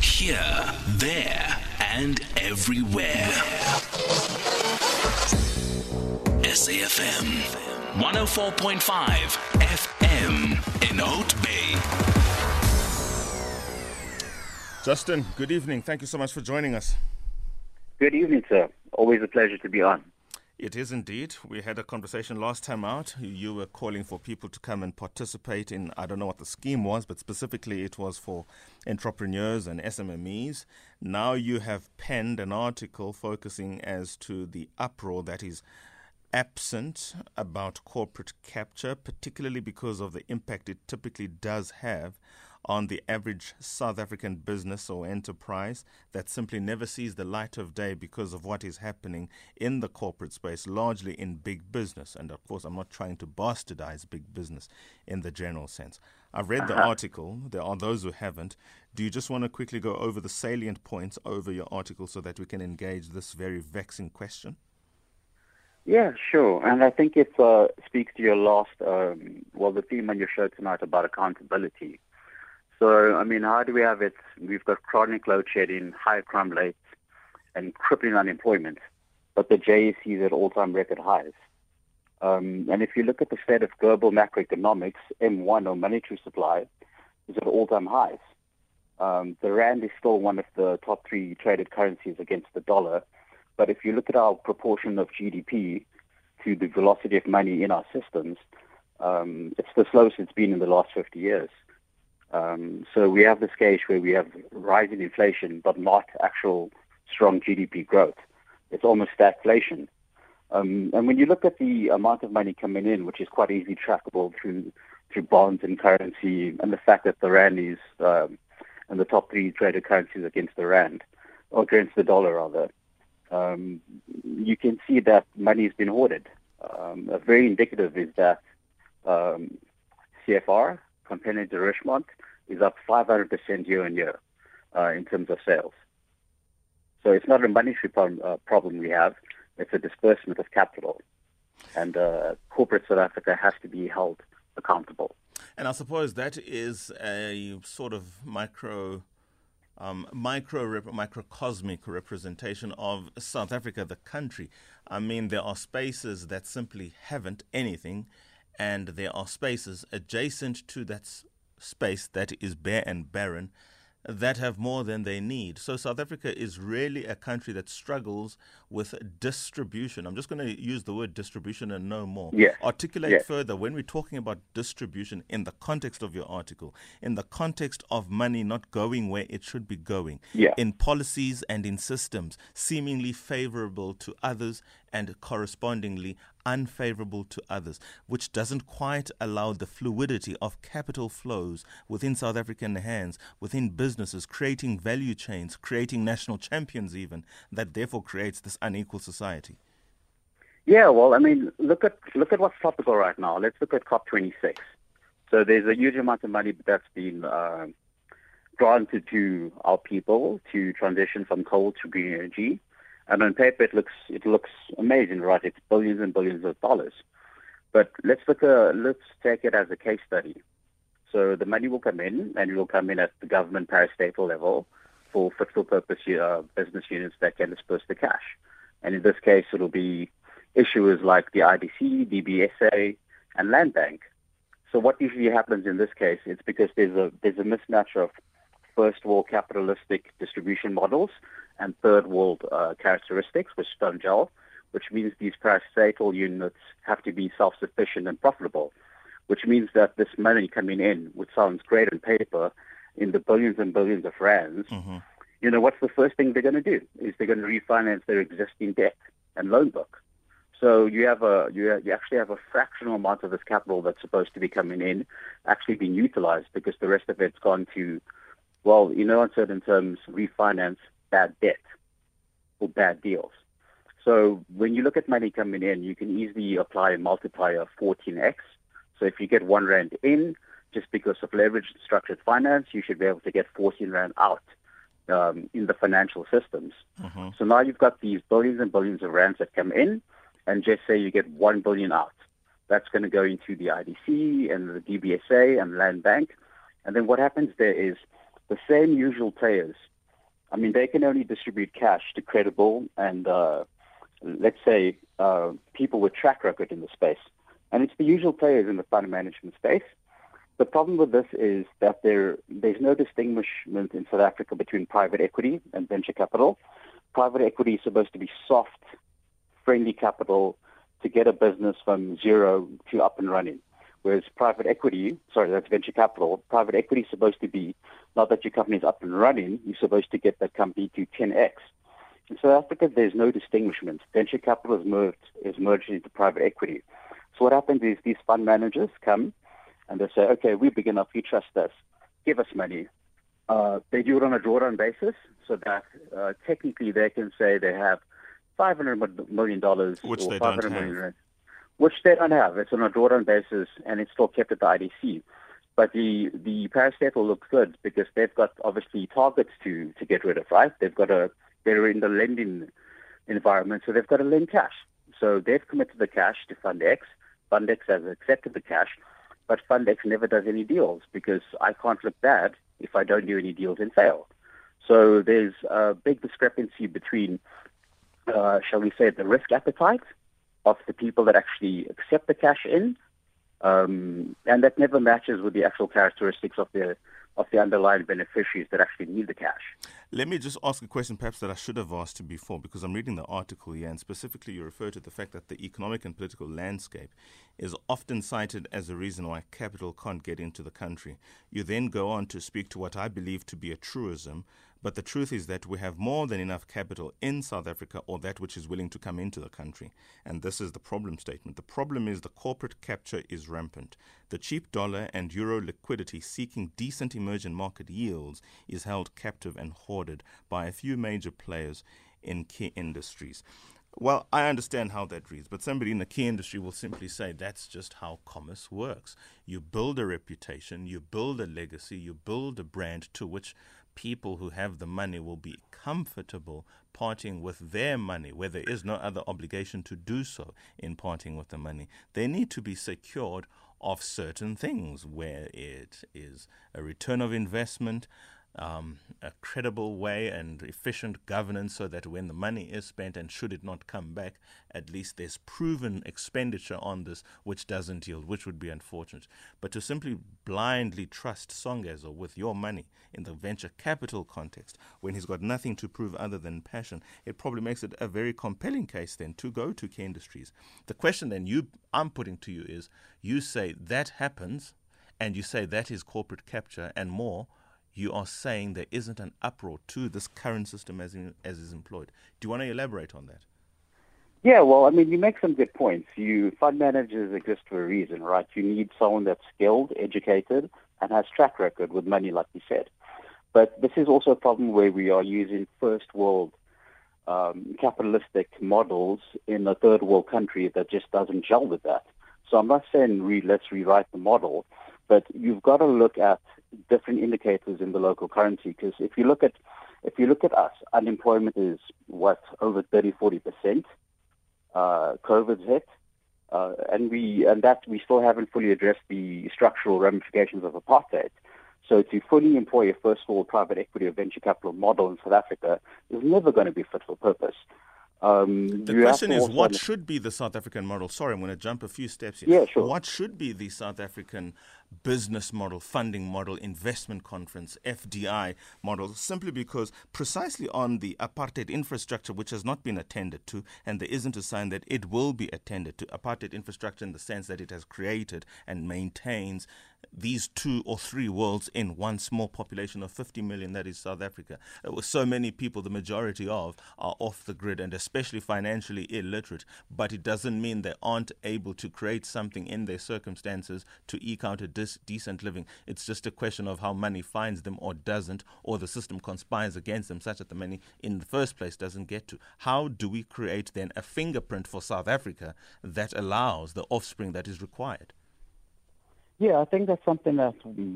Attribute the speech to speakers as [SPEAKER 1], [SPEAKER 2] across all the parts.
[SPEAKER 1] Here, there, and everywhere. SAFM 104.5 FM in Hout Bay.
[SPEAKER 2] Justin, good evening. Thank you so much for joining us.
[SPEAKER 3] Good evening, sir. Always a pleasure to be on.
[SPEAKER 2] It is indeed. We had a conversation last time out. You were calling for people to come and participate in, I don't know what the scheme was, but specifically it was for entrepreneurs and SMMEs. Now you have penned an article focusing as to the uproar that is absent about corporate capture, particularly because of the impact it typically does have on the average South African business or enterprise that simply never sees the light of day because of what is happening in the corporate space, largely in big business. And of course, I'm not trying to bastardize big business in the general sense. I've read the uh-huh. article. There are those who haven't. Do you just want to quickly go over the salient points over your article so that we can engage this very vexing question?
[SPEAKER 3] Yeah, sure. And I think it uh, speaks to your last, um, well, the theme on your show tonight about accountability. So, I mean, how do we have it? We've got chronic load shedding, high crime rates, and crippling unemployment, but the JSE is at all-time record highs. Um, and if you look at the state of global macroeconomics, M1 or monetary supply is at all-time highs. Um, the rand is still one of the top three traded currencies against the dollar, but if you look at our proportion of GDP to the velocity of money in our systems, um, it's the slowest it's been in the last 50 years. Um, so we have this case where we have rising inflation, but not actual strong GDP growth. It's almost stagflation. Um, and when you look at the amount of money coming in, which is quite easily trackable through through bonds and currency, and the fact that the rand is um, in the top three traded currencies against the rand, or against the dollar rather, um, you can see that money has been hoarded. Um, very indicative is that um, CFR, compared to Richemont, is up 500% year on year uh, in terms of sales. So it's not a monetary problem, uh, problem we have, it's a disbursement of capital. And uh, corporate South Africa has to be held accountable.
[SPEAKER 2] And I suppose that is a sort of micro. Um, micro rep- microcosmic representation of South Africa, the country. I mean, there are spaces that simply haven't anything, and there are spaces adjacent to that space that is bare and barren that have more than they need. So South Africa is really a country that struggles with distribution. I'm just going to use the word distribution and no more. Articulate further when we're talking about distribution in the context of your article, in the context of money not going where it should be going,
[SPEAKER 3] yeah.
[SPEAKER 2] in policies and in systems seemingly favorable to others and correspondingly unfavorable to others, which doesn't quite allow the fluidity of capital flows within South African hands, within businesses, creating value chains, creating national champions, even, that therefore creates this unequal society.
[SPEAKER 3] Yeah, well, I mean, look at look at what's topical right now. Let's look at COP26. So there's a huge amount of money that's been uh, granted to our people to transition from coal to green energy. And on paper, it looks it looks amazing, right? It's billions and billions of dollars. But let's look at, let's take it as a case study. So the money will come in, and it will come in at the government parastatal level for for purpose uh, business units that can disperse the cash. And in this case, it'll be issuers like the IDC, DBSA, and Land Bank. So what usually happens in this case is because there's a there's a mismatch of first world capitalistic distribution models and third world uh, characteristics, which don't gel, which means these parastatal units have to be self-sufficient and profitable, which means that this money coming in, which sounds great on paper, in the billions and billions of rands, mm-hmm. You know, what's the first thing they're going to do? Is they're going to refinance their existing debt and loan book. So you have a you, you actually have a fractional amount of this capital that's supposed to be coming in actually being utilized because the rest of it's gone to, well, you know, in certain terms, refinance bad debt or bad deals. So when you look at money coming in, you can easily apply a multiplier of 14x. So if you get one rand in, just because of leveraged structured finance, you should be able to get 14 rand out um, in the financial systems. Mm-hmm. So now you've got these billions and billions of rands that come in, and just say you get 1 billion out. That's going to go into the IDC and the DBSA and Land Bank. And then what happens there is the same usual players. I mean, they can only distribute cash to credible and, uh, let's say, uh, people with track record in the space. And it's the usual players in the fund management space. The problem with this is that there there's no distinguishment in South Africa between private equity and venture capital. Private equity is supposed to be soft, friendly capital to get a business from zero to up and running. Whereas private equity, sorry, that's venture capital, private equity is supposed to be not that your company is up and running, you're supposed to get that company to 10x. In South Africa, there's no distinguishment. Venture capital is merged, is merged into private equity. So what happens is these fund managers come and they say, okay, we're big enough, you trust us, give us money. Uh, they do it on a drawdown basis so that uh, technically they can say they have $500 million
[SPEAKER 2] which
[SPEAKER 3] or
[SPEAKER 2] they
[SPEAKER 3] 500
[SPEAKER 2] don't
[SPEAKER 3] million
[SPEAKER 2] have.
[SPEAKER 3] which they don't have. It's on a drawdown basis and it's still kept at the IDC. But the, the parastate will look good because they've got obviously targets to, to get rid of, right? They've got a, they're in the lending environment, so they've got to lend cash. So they've committed the cash to Fund X. Fund X has accepted the cash, but Fund X never does any deals because I can't look bad if I don't do any deals and fail. So there's a big discrepancy between, uh, shall we say, the risk appetite of the people that actually accept the cash in, um, and that never matches with the actual characteristics of the of the underlying beneficiaries that actually need the cash.
[SPEAKER 2] Let me just ask a question, perhaps that I should have asked you before, because I'm reading the article here, and specifically you refer to the fact that the economic and political landscape is often cited as a reason why capital can't get into the country. You then go on to speak to what I believe to be a truism, but the truth is that we have more than enough capital in South Africa or that which is willing to come into the country. And this is the problem statement. The problem is the corporate capture is rampant. The cheap dollar and euro liquidity seeking decent emerging market yields is held captive and hoarded by a few major players in key industries. Well, I understand how that reads, but somebody in the key industry will simply say that's just how commerce works. You build a reputation, you build a legacy, you build a brand to which people who have the money will be comfortable parting with their money, where there is no other obligation to do so in parting with the money. They need to be secured of certain things, where it is a return of investment, um, a credible way and efficient governance so that when the money is spent and should it not come back, at least there's proven expenditure on this which doesn't yield, which would be unfortunate. But to simply blindly trust Songezo with your money in the venture capital context when he's got nothing to prove other than passion, it probably makes it a very compelling case then to go to key industries. The question then you I'm putting to you is you say that happens and you say that is corporate capture and more you are saying there isn't an uproar to this current system as, in, as is employed. Do you want to elaborate on that?
[SPEAKER 3] Yeah, well, I mean, you make some good points. You fund managers exist for a reason, right? You need someone that's skilled, educated, and has track record with money, like you said. But this is also a problem where we are using first world um, capitalistic models in a third world country that just doesn't gel with that. So I'm not saying re- let's rewrite the model, but you've got to look at different indicators in the local currency because if you look at if you look at us, unemployment is what over 30, 40 percent. Uh, COVID's hit, uh, and we and that we still haven't fully addressed the structural ramifications of apartheid. So to fully employ a first of all private equity or venture capital model in South Africa is never going to be fit for purpose. Um,
[SPEAKER 2] the question is, what should be the South African model? Sorry, I'm going to jump a few steps
[SPEAKER 3] here. Yeah, sure.
[SPEAKER 2] What should be the South African business model, funding model, investment conference, FDI model? Simply because precisely on the apartheid infrastructure, which has not been attended to, and there isn't a sign that it will be attended to, apartheid infrastructure in the sense that it has created and maintains these two or three worlds in one small population of 50 million that is South Africa. Uh, with so many people, the majority of, are off the grid and especially financially illiterate, but it doesn't mean they aren't able to create something in their circumstances to eke out a dis- decent living. It's just a question of how money finds them or doesn't, or the system conspires against them such that the money in the first place doesn't get to. How do we create then a fingerprint for South Africa that allows the offspring that is required?
[SPEAKER 3] Yeah, I think that's something that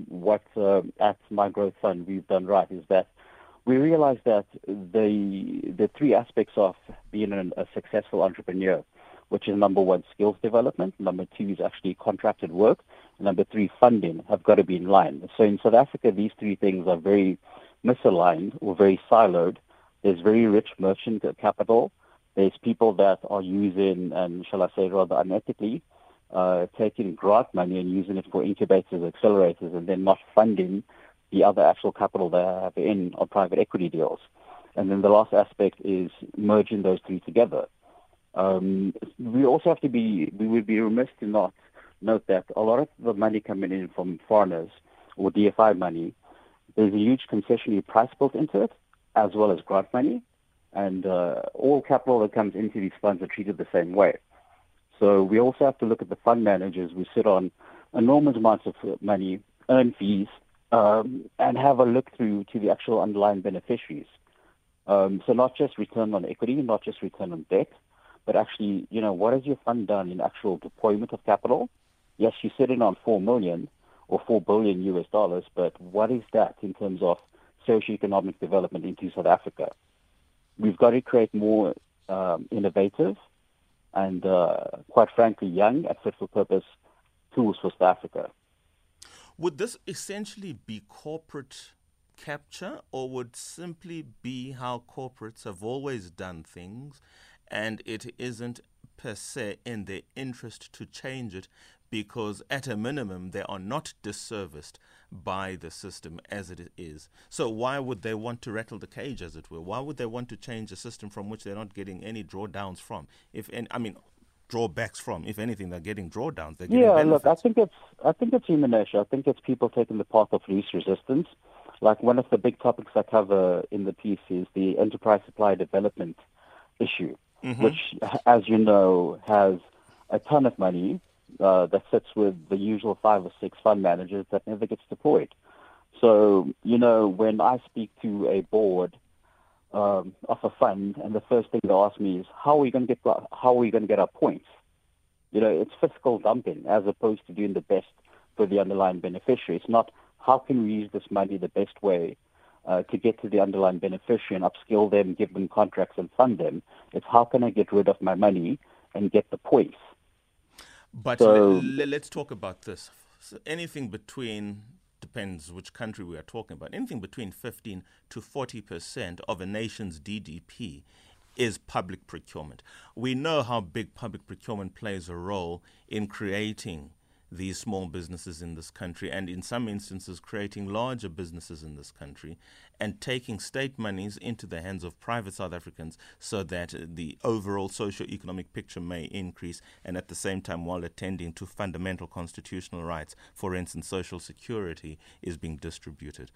[SPEAKER 3] what uh, at My Growth Fund we've done right is that we realize that the the three aspects of being an, a successful entrepreneur, which is number one, skills development, number two is actually contracted work, number three, funding, have got to be in line. So in South Africa, these three things are very misaligned or very siloed. There's very rich merchant capital. There's people that are using, and shall I say rather unethically, uh, taking grant money and using it for incubators, accelerators, and then not funding the other actual capital they have in on private equity deals. And then the last aspect is merging those three together. Um, we also have to be, we would be remiss to not note that a lot of the money coming in from foreigners or DFI money, there's a huge concessionary price built into it, as well as grant money. And uh, all capital that comes into these funds are treated the same way. So we also have to look at the fund managers who sit on enormous amounts of money, earn fees, um, and have a look through to the actual underlying beneficiaries. Um, so not just return on equity, not just return on debt, but actually, you know, what has your fund done in actual deployment of capital? Yes, you're sitting on four million or four billion US dollars, but what is that in terms of socioeconomic development into South Africa? We've got to create more um, innovative and, uh, quite frankly, young and fit for purpose tools for South Africa.
[SPEAKER 2] Would this essentially be corporate capture, or would simply be how corporates have always done things, and it isn't per se in their interest to change it because at a minimum they are not disserviced by the system as it is. So why would they want to rattle the cage, as it were? Why would they want to change a system from which they're not getting any drawdowns from? If any, I mean, drawbacks from. If anything, they're getting drawdowns. They're
[SPEAKER 3] yeah,
[SPEAKER 2] getting
[SPEAKER 3] look, I think it's I think it's human nature. I think it's people taking the path of least resistance. Like one of the big topics I cover in the piece is the enterprise supply development issue, mm-hmm. which, as you know, has a ton of money uh, that sits with the usual five or six fund managers that never gets deployed. So, you know, when I speak to a board um, of a fund, and the first thing they ask me is, "How are we going to get how are we going to get our points?" You know, it's fiscal dumping as opposed to doing the best for the underlying beneficiary. It's not how can we use this money the best way uh, to get to the underlying beneficiary and upskill them, give them contracts, and fund them. It's how can I get rid of my money and get the points.
[SPEAKER 2] But so, let's talk about this. So anything between depends which country we are talking about. Anything between 15 to 40 percent of a nation's GDP is public procurement. We know how big public procurement plays a role in creating these small businesses in this country and in some instances creating larger businesses in this country and taking state monies into the hands of private South Africans so that the overall socio-economic picture may increase and at the same time while attending to fundamental constitutional rights for instance social security is being distributed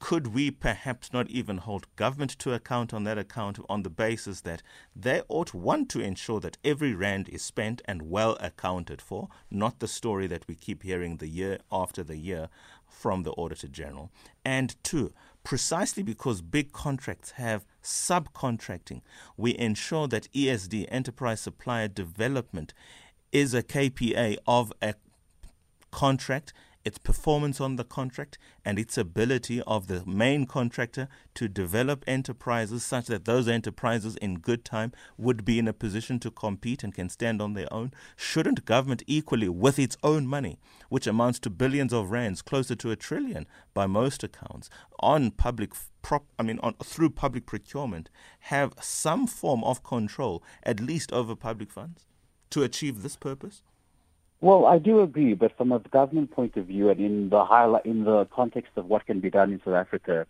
[SPEAKER 2] could we perhaps not even hold government to account on that account on the basis that they ought one to ensure that every rand is spent and well accounted for, not the story that we keep hearing the year after the year from the Auditor General, and two, precisely because big contracts have subcontracting, we ensure that ESD, Enterprise Supplier Development, is a KPA of a contract its performance on the contract, and its ability of the main contractor to develop enterprises such that those enterprises in good time would be in a position to compete and can stand on their own? Shouldn't government equally, with its own money, which amounts to billions of rands, closer to a trillion by most accounts, on public prop, I mean, on, through public procurement, have some form of control, at least over public funds, to achieve this purpose?
[SPEAKER 3] Well, I do agree, but from a government point of view, and in the highlight, in the context of what can be done in South Africa,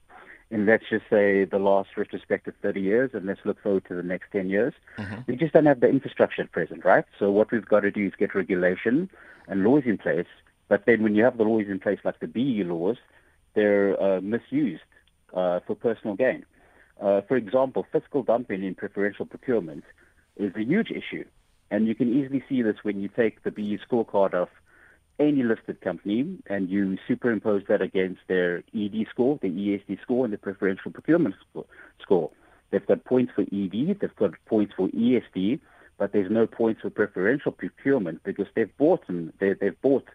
[SPEAKER 3] in let's just say the last retrospective 30 years, and let's look forward to the next 10 years, mm-hmm. we just don't have the infrastructure at present, right? So what we've got to do is get regulation and laws in place. But then when you have the laws in place, like the BEE laws, they're uh, misused uh, for personal gain. Uh, for example, fiscal dumping in preferential procurement is a huge issue. And you can easily see this when you take the BEE scorecard of any listed company and you superimpose that against their ED score, the ESD score, and the preferential procurement score. They've got points for ED, they've got points for ESD, but there's no points for preferential procurement because they've bought them, they, they've bought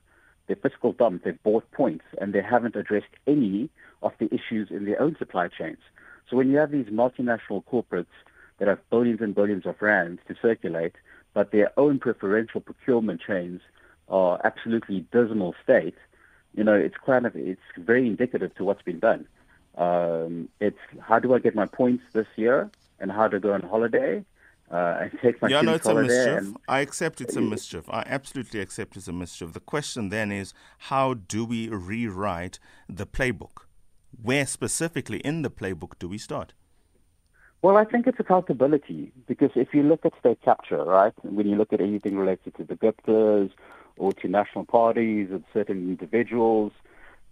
[SPEAKER 3] their fiscal dump, they've bought points, and they haven't addressed any of the issues in their own supply chains. So when you have these multinational corporates that have billions and billions of rands to circulate, but their own preferential procurement chains are absolutely dismal state, you know, it's kind of it's very indicative to what's been done. Um, it's how do I get my points this year and how to go on holiday uh, and take my
[SPEAKER 2] yeah, no,
[SPEAKER 3] kids
[SPEAKER 2] it's a
[SPEAKER 3] holiday.
[SPEAKER 2] mischief. I accept it's a mischief. I absolutely accept it's a mischief. The question then is, how do we rewrite the playbook? Where specifically in the playbook do we start?
[SPEAKER 3] Well, I think it's accountability because if you look at state capture, right, when you look at anything related to the Guptas or to national parties and certain individuals,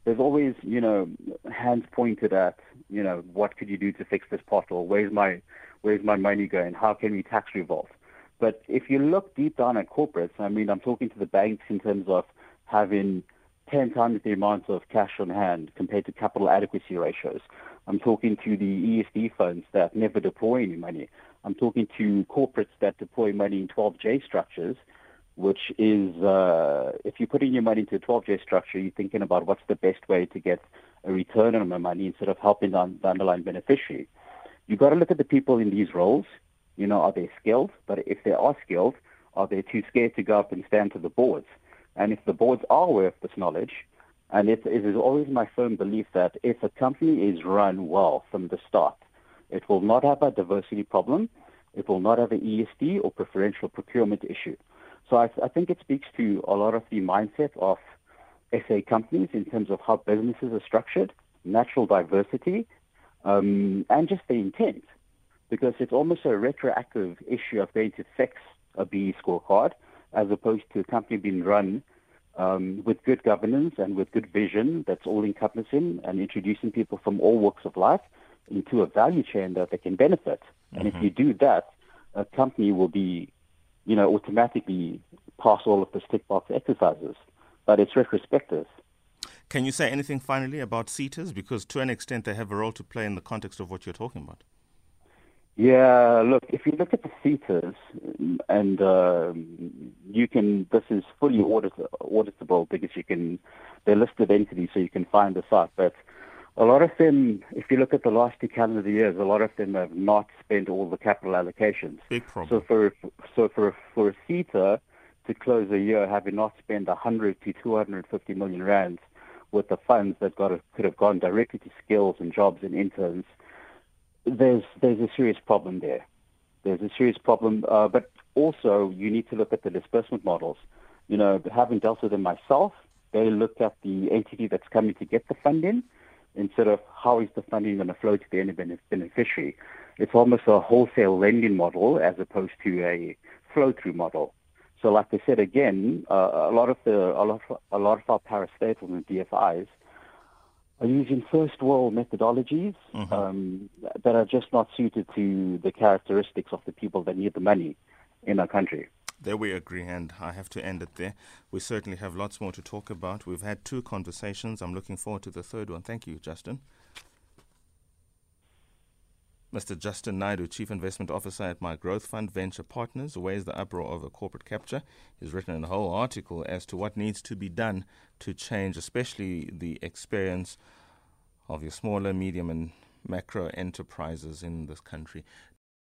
[SPEAKER 3] there's always, you know, hands pointed at, you know, what could you do to fix this pothole? Where's my, where's my money going? How can we tax revolt? But if you look deep down at corporates, I mean, I'm talking to the banks in terms of having 10 times the amount of cash on hand compared to capital adequacy ratios. I'm talking to the ESD funds that never deploy any money. I'm talking to corporates that deploy money in 12J structures, which is uh, if you're putting your money into a 12J structure, you're thinking about what's the best way to get a return on my money instead of helping the, the underlying beneficiary. You've got to look at the people in these roles. You know, are they skilled? But if they are skilled, are they too scared to go up and stand to the boards? And if the boards are of this knowledge, and it, it is always my firm belief that if a company is run well from the start, it will not have a diversity problem, it will not have an ESD or preferential procurement issue. So I, I think it speaks to a lot of the mindset of SA companies in terms of how businesses are structured, natural diversity, um, and just the intent. Because it's almost a retroactive issue of going to fix a BEE scorecard as opposed to a company being run um, with good governance and with good vision that's all encompassing and introducing people from all walks of life into a value chain that they can benefit. And if you do that, a company will be, you know, automatically pass all of the stick box exercises. But it's retrospective.
[SPEAKER 2] Can you say anything finally about SETAs? Because to an extent, they have a role to play in the context of what you're talking about.
[SPEAKER 3] Yeah, look, if you look at the SETAs, and um, you can, this is fully audit, auditable because you can, they're listed entities, so you can find this out. But a lot of them, if you look at the last two calendar years, a lot of them have not spent all the capital allocations.
[SPEAKER 2] Big problem.
[SPEAKER 3] So for so for for a SETA to close a year having not spent 100 to 250 million rands with the funds that got could have gone directly to skills and jobs and interns, there's there's a serious problem there. There's a serious problem, uh, but also you need to look at the disbursement models. You know, having dealt with them myself, they look at the entity that's coming to get the funding instead of how is the funding going to flow to the end beneficiary. It's almost a wholesale lending model as opposed to a flow-through model. So, like I said again, uh, a lot of the a lot of, a lot of our parastatals and DFIs are using first world methodologies
[SPEAKER 2] Mm-hmm.
[SPEAKER 3] um, that are just not suited to the characteristics of the people that need the money in our country.
[SPEAKER 2] There we agree, and I have to end it there. We certainly have lots more to talk about. We've had two conversations. I'm looking forward to the third one. Thank you, Justin. Mr. Justin Naidoo, Chief Investment Officer at My Growth Fund Venture Partners, weighs the uproar over corporate capture. He's written a whole article as to what needs to be done to change, especially the experience of your smaller, medium, and macro enterprises in this country.